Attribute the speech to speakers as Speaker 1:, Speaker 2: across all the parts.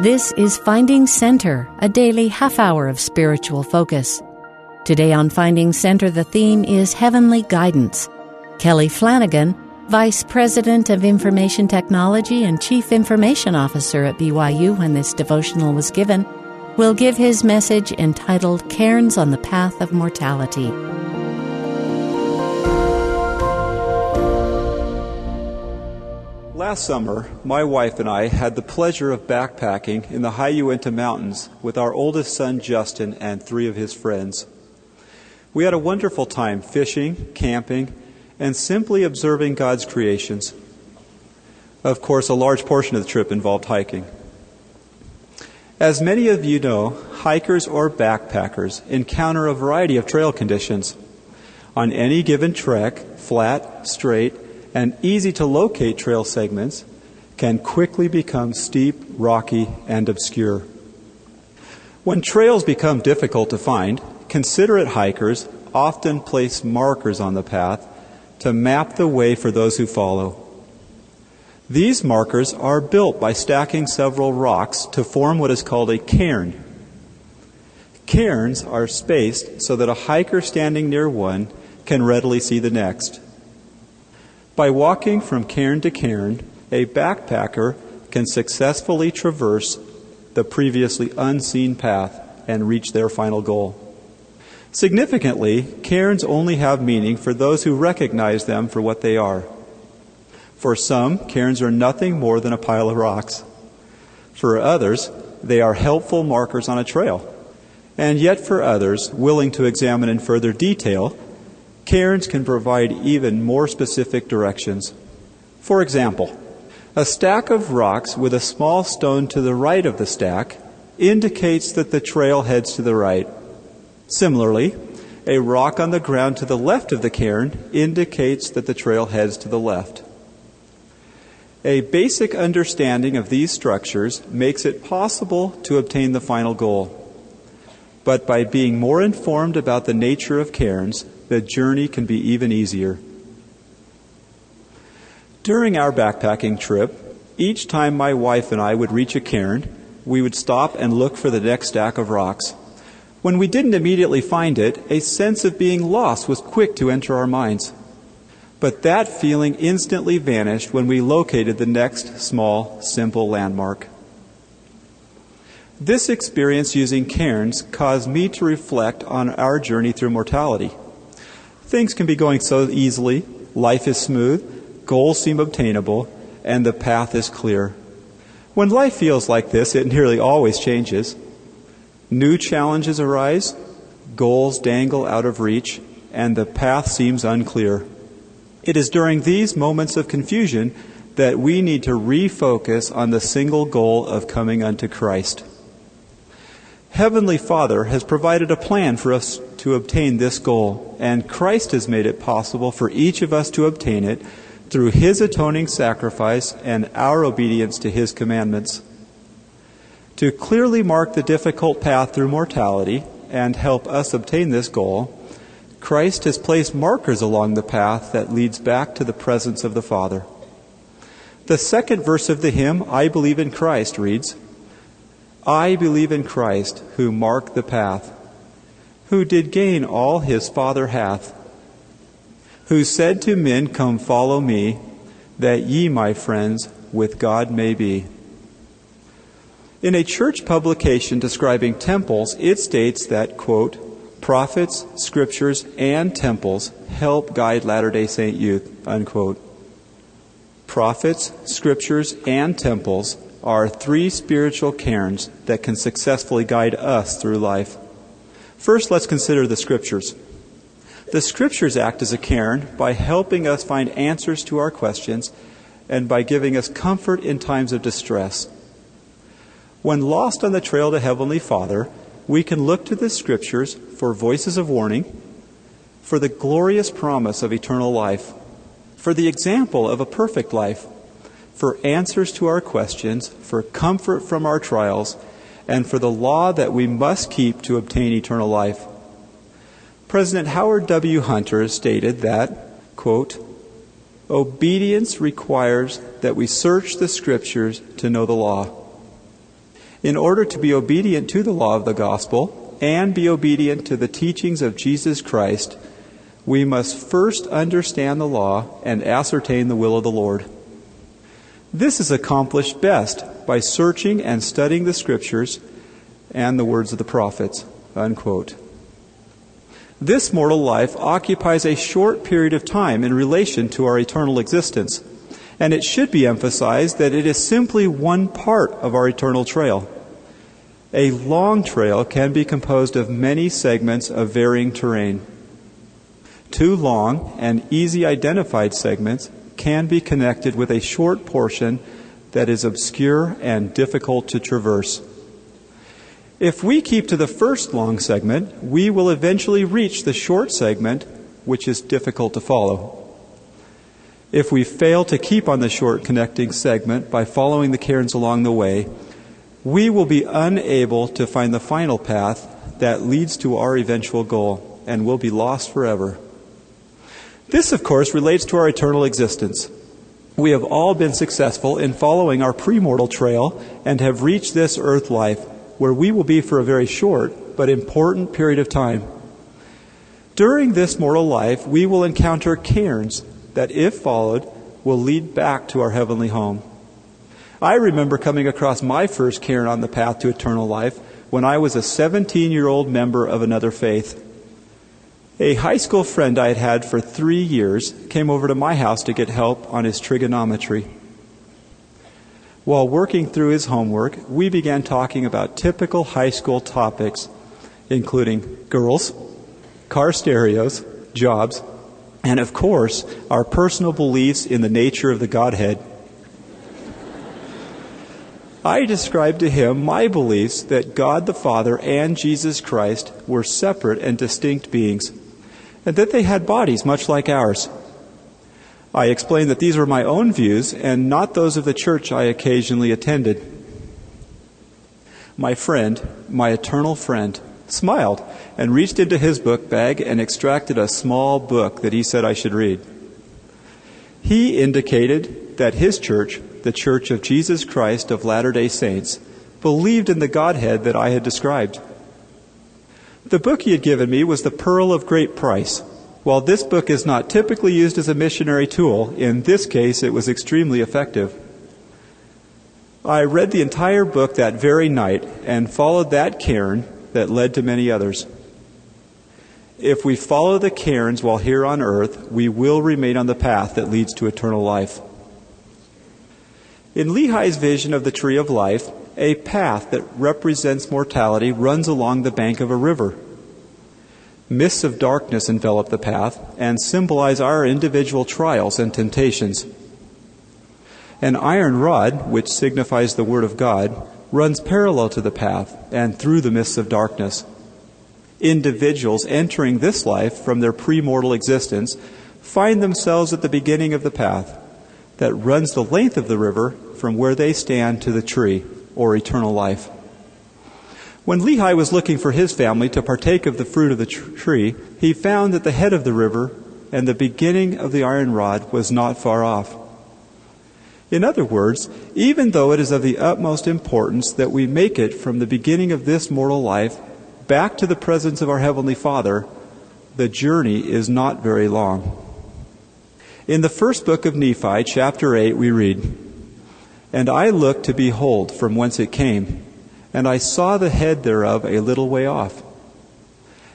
Speaker 1: This is Finding Center, a daily half hour of spiritual focus. Today on Finding Center, the theme is Heavenly Guidance. Kelly Flanagan, Vice President of Information Technology and Chief Information Officer at BYU when this devotional was given, will give his message entitled Cairns on the Path of Mortality.
Speaker 2: Last summer, my wife and I had the pleasure of backpacking in the high Uinta Mountains with our oldest son Justin and three of his friends. We had a wonderful time fishing, camping, and simply observing God's creations. Of course, a large portion of the trip involved hiking. As many of you know, hikers or backpackers encounter a variety of trail conditions. On any given trek, flat, straight, and easy to locate trail segments can quickly become steep, rocky, and obscure. When trails become difficult to find, considerate hikers often place markers on the path to map the way for those who follow. These markers are built by stacking several rocks to form what is called a cairn. Cairns are spaced so that a hiker standing near one can readily see the next. By walking from cairn to cairn, a backpacker can successfully traverse the previously unseen path and reach their final goal. Significantly, cairns only have meaning for those who recognize them for what they are. For some, cairns are nothing more than a pile of rocks. For others, they are helpful markers on a trail. And yet, for others, willing to examine in further detail, cairns can provide even more specific directions. For example, a stack of rocks with a small stone to the right of the stack indicates that the trail heads to the right. Similarly, a rock on the ground to the left of the cairn indicates that the trail heads to the left. A basic understanding of these structures makes it possible to obtain the final goal. But by being more informed about the nature of cairns, the journey can be even easier. During our backpacking trip, each time my wife and I would reach a cairn, we would stop and look for the next stack of rocks. When we didn't immediately find it, a sense of being lost was quick to enter our minds. But that feeling instantly vanished when we located the next small, simple landmark. This experience using cairns caused me to reflect on our journey through mortality. Things can be going so easily, life is smooth, goals seem obtainable, and the path is clear. When life feels like this, it nearly always changes. New challenges arise, goals dangle out of reach, and the path seems unclear. It is during these moments of confusion that we need to refocus on the single goal of coming unto Christ. Heavenly Father has provided a plan for us to obtain this goal, and Christ has made it possible for each of us to obtain it through His atoning sacrifice and our obedience to His commandments. To clearly mark the difficult path through mortality and help us obtain this goal, Christ has placed markers along the path that leads back to the presence of the Father. The second verse of the hymn, I Believe in Christ, reads, I believe in Christ, who marked the path, who did gain all his Father hath, who said to men, Come follow me, that ye, my friends, with God may be. In a church publication describing temples, it states that, quote, prophets, scriptures, and temples help guide Latter day Saint youth, unquote. Prophets, scriptures, and temples are three spiritual cairns that can successfully guide us through life. First, let's consider the scriptures. The scriptures act as a cairn by helping us find answers to our questions and by giving us comfort in times of distress. When lost on the trail to Heavenly Father, we can look to the Scriptures for voices of warning, for the glorious promise of eternal life, for the example of a perfect life, for answers to our questions, for comfort from our trials, and for the law that we must keep to obtain eternal life. President Howard W. Hunter stated that, quote, obedience requires that we search the scriptures to know the law. In order to be obedient to the law of the gospel and be obedient to the teachings of Jesus Christ, we must first understand the law and ascertain the will of the Lord. This is accomplished best by searching and studying the scriptures and the words of the prophets. Unquote. This mortal life occupies a short period of time in relation to our eternal existence, and it should be emphasized that it is simply one part of our eternal trail. A long trail can be composed of many segments of varying terrain. Two long and easy identified segments can be connected with a short portion that is obscure and difficult to traverse. If we keep to the first long segment, we will eventually reach the short segment, which is difficult to follow. If we fail to keep on the short connecting segment by following the cairns along the way, we will be unable to find the final path that leads to our eventual goal and will be lost forever. This, of course, relates to our eternal existence. We have all been successful in following our premortal trail and have reached this earth life where we will be for a very short but important period of time. During this mortal life, we will encounter cairns that, if followed, will lead back to our heavenly home. I remember coming across my first cairn on the path to eternal life when I was a 17 year old member of another faith. A high school friend I had had for three years came over to my house to get help on his trigonometry. While working through his homework, we began talking about typical high school topics, including girls, car stereos, jobs, and of course, our personal beliefs in the nature of the Godhead. I described to him my beliefs that God the Father and Jesus Christ were separate and distinct beings and that they had bodies much like ours. I explained that these were my own views and not those of the church I occasionally attended. My friend, my eternal friend, smiled and reached into his book bag and extracted a small book that he said I should read. He indicated that his church, the Church of Jesus Christ of Latter day Saints, believed in the Godhead that I had described. The book he had given me was The Pearl of Great Price. While this book is not typically used as a missionary tool, in this case it was extremely effective. I read the entire book that very night and followed that cairn that led to many others. If we follow the cairns while here on earth, we will remain on the path that leads to eternal life. In Lehi's vision of the tree of life, a path that represents mortality runs along the bank of a river. Mists of darkness envelop the path and symbolize our individual trials and temptations. An iron rod, which signifies the Word of God, runs parallel to the path and through the mists of darkness. Individuals entering this life from their premortal existence find themselves at the beginning of the path that runs the length of the river from where they stand to the tree or eternal life. When Lehi was looking for his family to partake of the fruit of the tree, he found that the head of the river and the beginning of the iron rod was not far off. In other words, even though it is of the utmost importance that we make it from the beginning of this mortal life back to the presence of our Heavenly Father, the journey is not very long. In the first book of Nephi, chapter 8, we read, and I looked to behold from whence it came, and I saw the head thereof a little way off.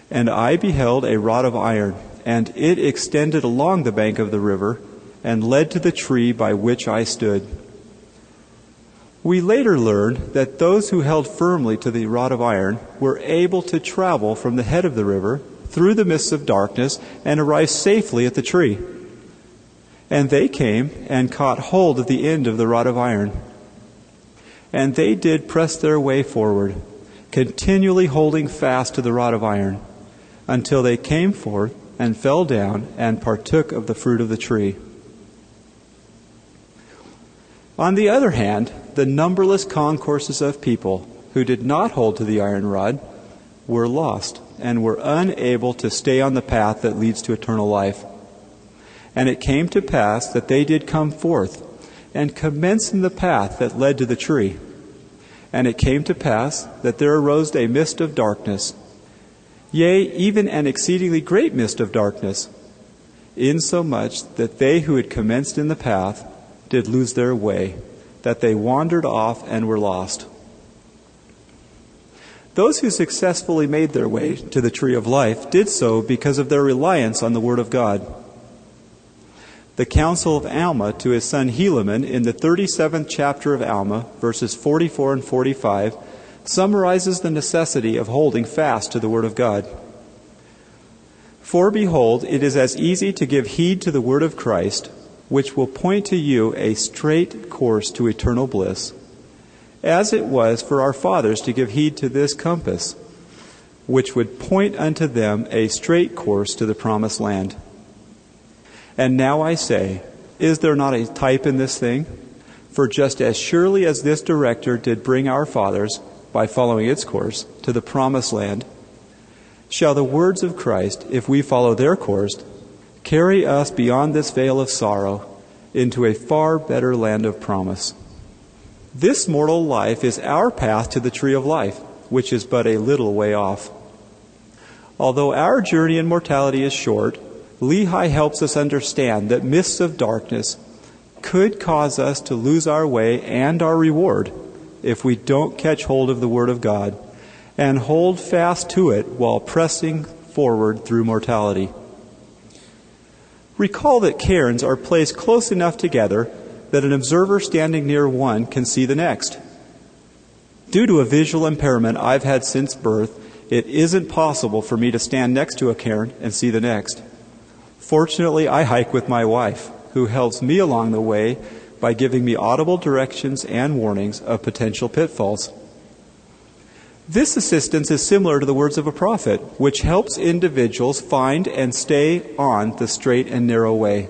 Speaker 2: And I beheld a rod of iron, and it extended along the bank of the river, and led to the tree by which I stood. We later learned that those who held firmly to the rod of iron were able to travel from the head of the river through the mists of darkness and arrive safely at the tree. And they came and caught hold of the end of the rod of iron. And they did press their way forward, continually holding fast to the rod of iron, until they came forth and fell down and partook of the fruit of the tree. On the other hand, the numberless concourses of people who did not hold to the iron rod were lost and were unable to stay on the path that leads to eternal life. And it came to pass that they did come forth and commence in the path that led to the tree. And it came to pass that there arose a mist of darkness, yea, even an exceedingly great mist of darkness, insomuch that they who had commenced in the path did lose their way, that they wandered off and were lost. Those who successfully made their way to the tree of life did so because of their reliance on the Word of God. The counsel of Alma to his son Helaman in the 37th chapter of Alma, verses 44 and 45, summarizes the necessity of holding fast to the Word of God. For behold, it is as easy to give heed to the Word of Christ, which will point to you a straight course to eternal bliss as it was for our fathers to give heed to this compass, which would point unto them a straight course to the promised land. And now I say, is there not a type in this thing? For just as surely as this director did bring our fathers, by following its course, to the promised land, shall the words of Christ, if we follow their course, carry us beyond this vale of sorrow into a far better land of promise. This mortal life is our path to the tree of life, which is but a little way off. Although our journey in mortality is short, Lehi helps us understand that mists of darkness could cause us to lose our way and our reward if we don't catch hold of the Word of God and hold fast to it while pressing forward through mortality. Recall that cairns are placed close enough together that an observer standing near one can see the next. Due to a visual impairment I've had since birth, it isn't possible for me to stand next to a cairn and see the next. Fortunately, I hike with my wife, who helps me along the way by giving me audible directions and warnings of potential pitfalls. This assistance is similar to the words of a prophet, which helps individuals find and stay on the straight and narrow way.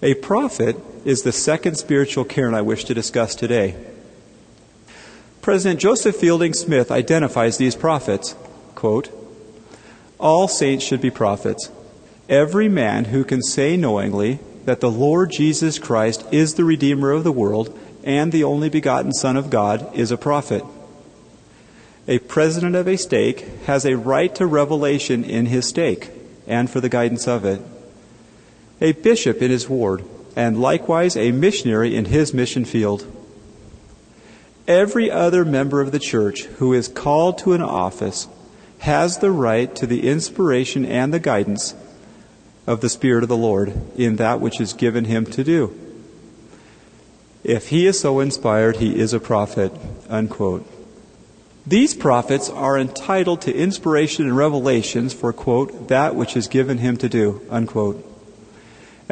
Speaker 2: A prophet is the second spiritual cairn I wish to discuss today. President Joseph Fielding Smith identifies these prophets. Quote, All saints should be prophets. Every man who can say knowingly that the Lord Jesus Christ is the Redeemer of the world and the only begotten Son of God is a prophet. A president of a stake has a right to revelation in his stake and for the guidance of it. A bishop in his ward and likewise a missionary in his mission field. Every other member of the church who is called to an office has the right to the inspiration and the guidance of the Spirit of the Lord in that which is given him to do. If he is so inspired, he is a prophet. Unquote. These prophets are entitled to inspiration and revelations for, quote, that which is given him to do, unquote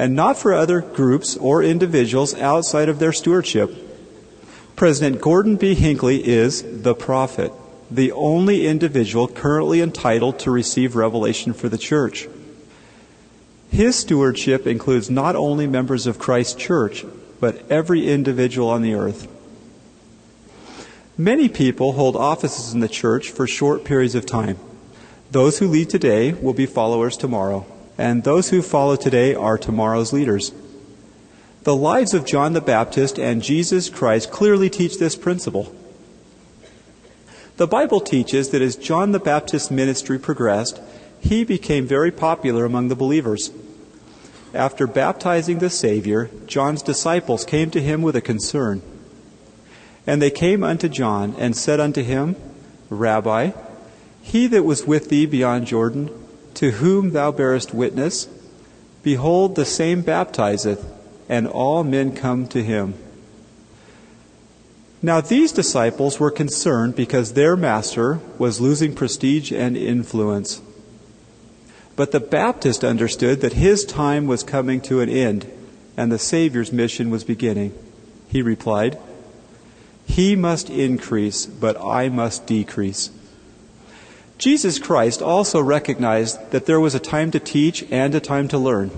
Speaker 2: and not for other groups or individuals outside of their stewardship. President Gordon B. Hinckley is the prophet, the only individual currently entitled to receive revelation for the church. His stewardship includes not only members of Christ's church, but every individual on the earth. Many people hold offices in the church for short periods of time. Those who lead today will be followers tomorrow and those who follow today are tomorrow's leaders. The lives of John the Baptist and Jesus Christ clearly teach this principle. The Bible teaches that as John the Baptist's ministry progressed, he became very popular among the believers. After baptizing the Savior, John's disciples came to him with a concern. And they came unto John and said unto him, Rabbi, he that was with thee beyond Jordan, to whom thou bearest witness, behold, the same baptizeth, and all men come to him. Now, these disciples were concerned because their master was losing prestige and influence. But the Baptist understood that his time was coming to an end and the Savior's mission was beginning. He replied, He must increase, but I must decrease. Jesus Christ also recognized that there was a time to teach and a time to learn.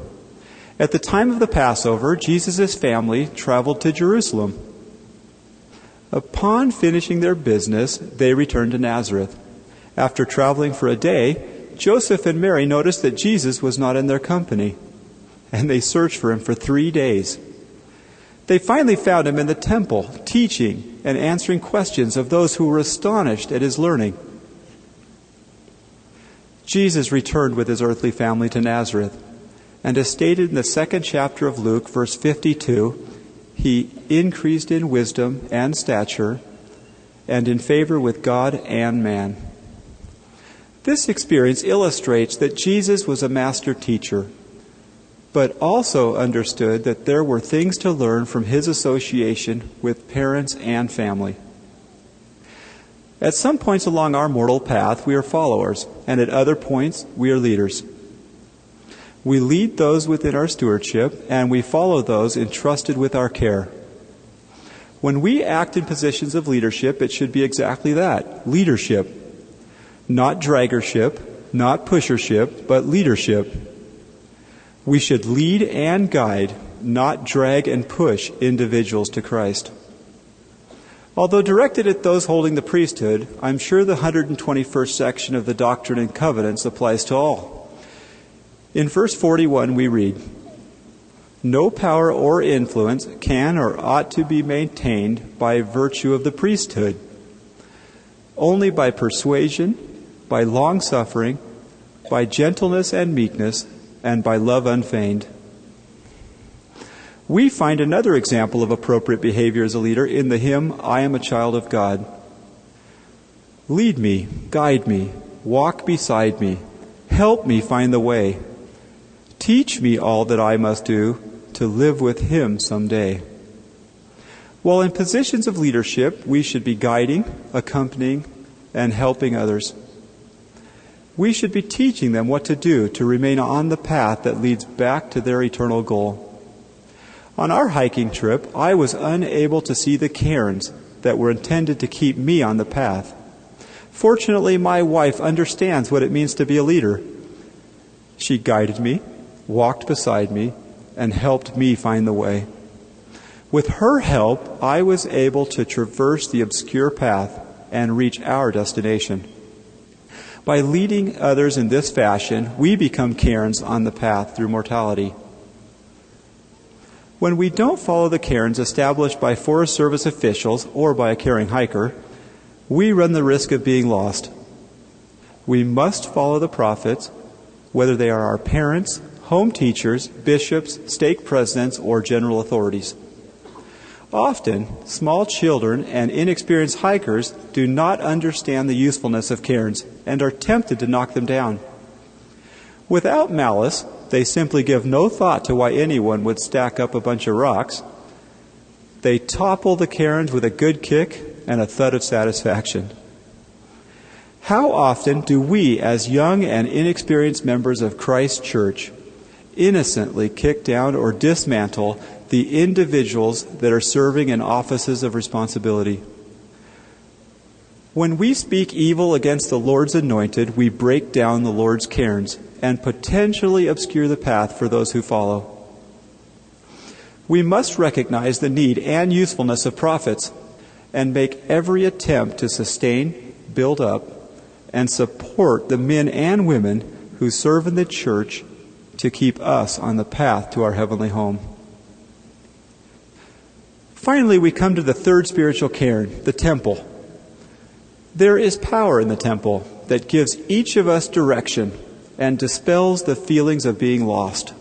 Speaker 2: At the time of the Passover, Jesus' family traveled to Jerusalem. Upon finishing their business, they returned to Nazareth. After traveling for a day, Joseph and Mary noticed that Jesus was not in their company, and they searched for him for three days. They finally found him in the temple, teaching and answering questions of those who were astonished at his learning. Jesus returned with his earthly family to Nazareth, and as stated in the second chapter of Luke, verse 52, he increased in wisdom and stature and in favor with God and man. This experience illustrates that Jesus was a master teacher, but also understood that there were things to learn from his association with parents and family. At some points along our mortal path, we are followers, and at other points, we are leaders. We lead those within our stewardship, and we follow those entrusted with our care. When we act in positions of leadership, it should be exactly that leadership. Not draggership, not pushership, but leadership. We should lead and guide, not drag and push individuals to Christ. Although directed at those holding the priesthood, I'm sure the 121st section of the Doctrine and Covenants applies to all. In verse 41, we read No power or influence can or ought to be maintained by virtue of the priesthood, only by persuasion, by long suffering, by gentleness and meekness, and by love unfeigned we find another example of appropriate behavior as a leader in the hymn, I am a child of God. Lead me, guide me, walk beside me, help me find the way. Teach me all that I must do to live with Him someday. While in positions of leadership, we should be guiding, accompanying, and helping others. We should be teaching them what to do to remain on the path that leads back to their eternal goal. On our hiking trip, I was unable to see the cairns that were intended to keep me on the path. Fortunately, my wife understands what it means to be a leader. She guided me, walked beside me, and helped me find the way. With her help, I was able to traverse the obscure path and reach our destination. By leading others in this fashion, we become cairns on the path through mortality. When we don't follow the cairns established by Forest Service officials or by a caring hiker, we run the risk of being lost. We must follow the prophets, whether they are our parents, home teachers, bishops, stake presidents, or general authorities. Often, small children and inexperienced hikers do not understand the usefulness of cairns and are tempted to knock them down. Without malice, they simply give no thought to why anyone would stack up a bunch of rocks. They topple the cairns with a good kick and a thud of satisfaction. How often do we, as young and inexperienced members of Christ's church, innocently kick down or dismantle the individuals that are serving in offices of responsibility? When we speak evil against the Lord's anointed, we break down the Lord's cairns and potentially obscure the path for those who follow. We must recognize the need and usefulness of prophets and make every attempt to sustain, build up, and support the men and women who serve in the church to keep us on the path to our heavenly home. Finally, we come to the third spiritual cairn, the temple. There is power in the temple that gives each of us direction and dispels the feelings of being lost.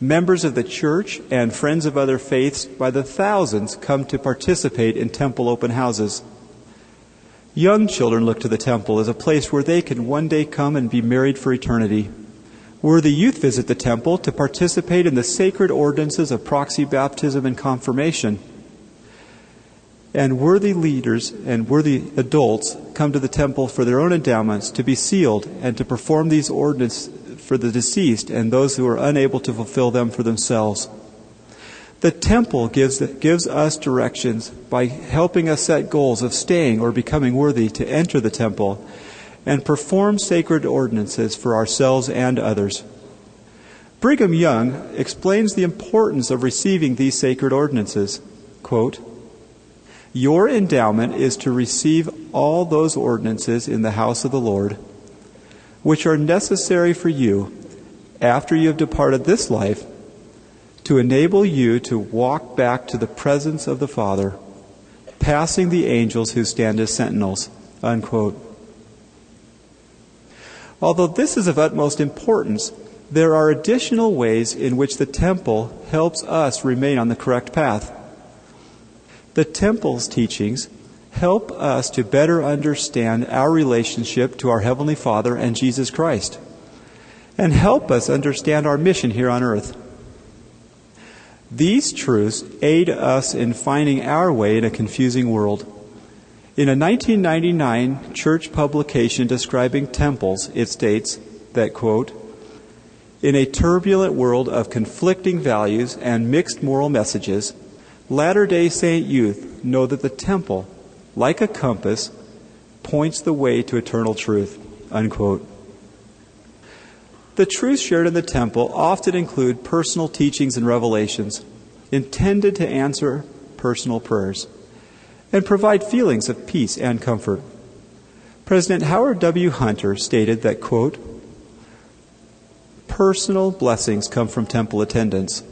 Speaker 2: Members of the church and friends of other faiths by the thousands come to participate in temple open houses. Young children look to the temple as a place where they can one day come and be married for eternity. Worthy youth visit the temple to participate in the sacred ordinances of proxy baptism and confirmation. And worthy leaders and worthy adults come to the temple for their own endowments to be sealed and to perform these ordinances for the deceased and those who are unable to fulfill them for themselves. The temple gives, gives us directions by helping us set goals of staying or becoming worthy to enter the temple and perform sacred ordinances for ourselves and others. Brigham Young explains the importance of receiving these sacred ordinances. Quote, your endowment is to receive all those ordinances in the house of the Lord, which are necessary for you after you have departed this life to enable you to walk back to the presence of the Father, passing the angels who stand as sentinels. Unquote. Although this is of utmost importance, there are additional ways in which the temple helps us remain on the correct path. The temple's teachings help us to better understand our relationship to our Heavenly Father and Jesus Christ, and help us understand our mission here on earth. These truths aid us in finding our way in a confusing world. In a 1999 church publication describing temples, it states that, quote, in a turbulent world of conflicting values and mixed moral messages, Latter day Saint youth know that the temple, like a compass, points the way to eternal truth. Unquote. The truths shared in the temple often include personal teachings and revelations intended to answer personal prayers and provide feelings of peace and comfort. President Howard W. Hunter stated that, quote, personal blessings come from temple attendance,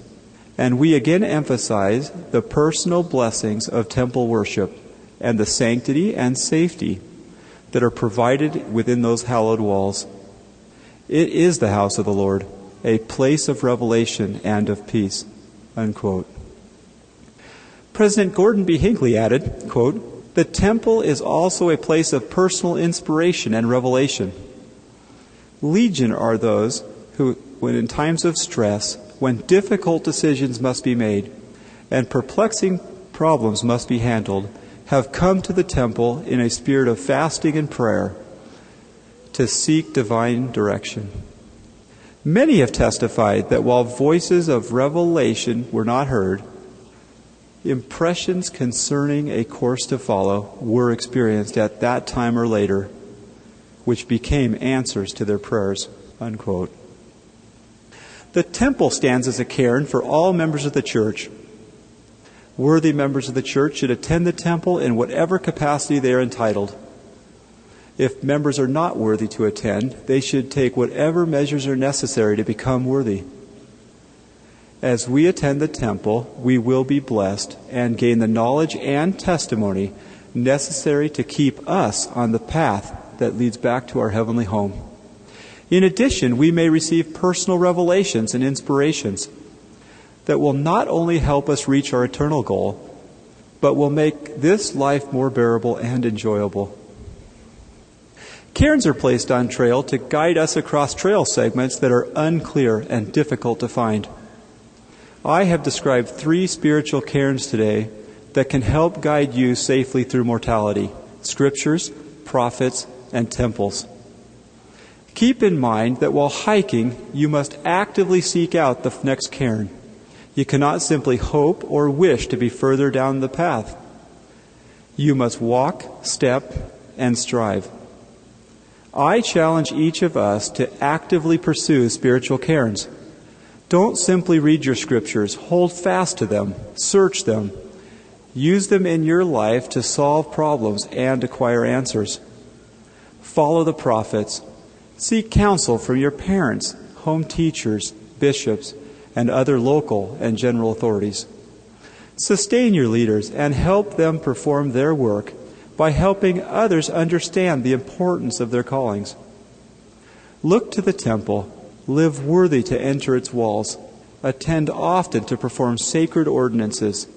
Speaker 2: and we again emphasize the personal blessings of temple worship and the sanctity and safety that are provided within those hallowed walls. It is the house of the Lord, a place of revelation and of peace. Unquote. President Gordon B. Hinckley added, quote, The temple is also a place of personal inspiration and revelation. Legion are those who, when in times of stress, when difficult decisions must be made, and perplexing problems must be handled, have come to the temple in a spirit of fasting and prayer to seek divine direction. Many have testified that while voices of revelation were not heard, Impressions concerning a course to follow were experienced at that time or later, which became answers to their prayers. Unquote. The temple stands as a cairn for all members of the church. Worthy members of the church should attend the temple in whatever capacity they are entitled. If members are not worthy to attend, they should take whatever measures are necessary to become worthy. As we attend the temple, we will be blessed and gain the knowledge and testimony necessary to keep us on the path that leads back to our heavenly home. In addition, we may receive personal revelations and inspirations that will not only help us reach our eternal goal, but will make this life more bearable and enjoyable. Cairns are placed on trail to guide us across trail segments that are unclear and difficult to find. I have described three spiritual cairns today that can help guide you safely through mortality scriptures, prophets, and temples. Keep in mind that while hiking, you must actively seek out the next cairn. You cannot simply hope or wish to be further down the path. You must walk, step, and strive. I challenge each of us to actively pursue spiritual cairns. Don't simply read your scriptures, hold fast to them, search them. Use them in your life to solve problems and acquire answers. Follow the prophets. Seek counsel from your parents, home teachers, bishops, and other local and general authorities. Sustain your leaders and help them perform their work by helping others understand the importance of their callings. Look to the temple live worthy to enter its walls, attend often to perform sacred ordinances,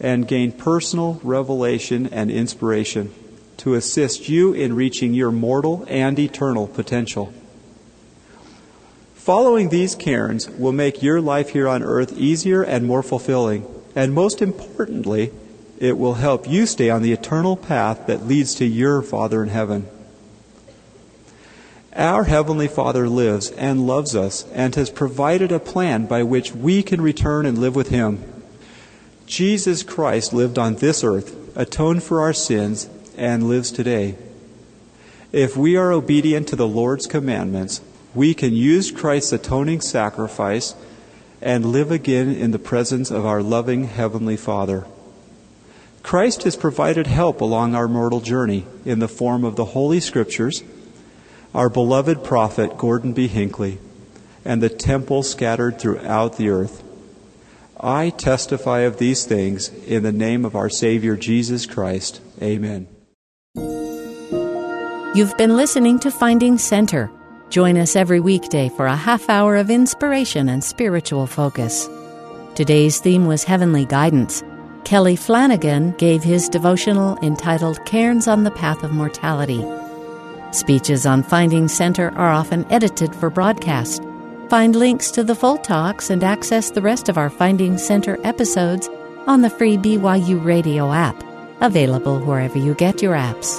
Speaker 2: and gain personal revelation and inspiration to assist you in reaching your mortal and eternal potential. Following these cairns will make your life here on earth easier and more fulfilling, and most importantly, it will help you stay on the eternal path that leads to your Father in heaven. Our Heavenly Father lives and loves us and has provided a plan by which we can return and live with Him. Jesus Christ lived on this earth, atoned for our sins, and lives today. If we are obedient to the Lord's commandments, we can use Christ's atoning sacrifice and live again in the presence of our loving Heavenly Father. Christ has provided help along our mortal journey in the form of the Holy Scriptures our beloved prophet Gordon B. Hinckley, and the temple scattered throughout the earth. I testify of these things in the name of our Savior Jesus Christ. Amen.
Speaker 1: You've been listening to Finding Center. Join us every weekday for a half hour of inspiration and spiritual focus. Today's theme was Heavenly Guidance. Kelly Flanagan gave his devotional entitled Cairns on the Path of Mortality. Speeches on Finding Center are often edited for broadcast. Find links to the full talks and access the rest of our Finding Center episodes on the free BYU Radio app, available wherever you get your apps.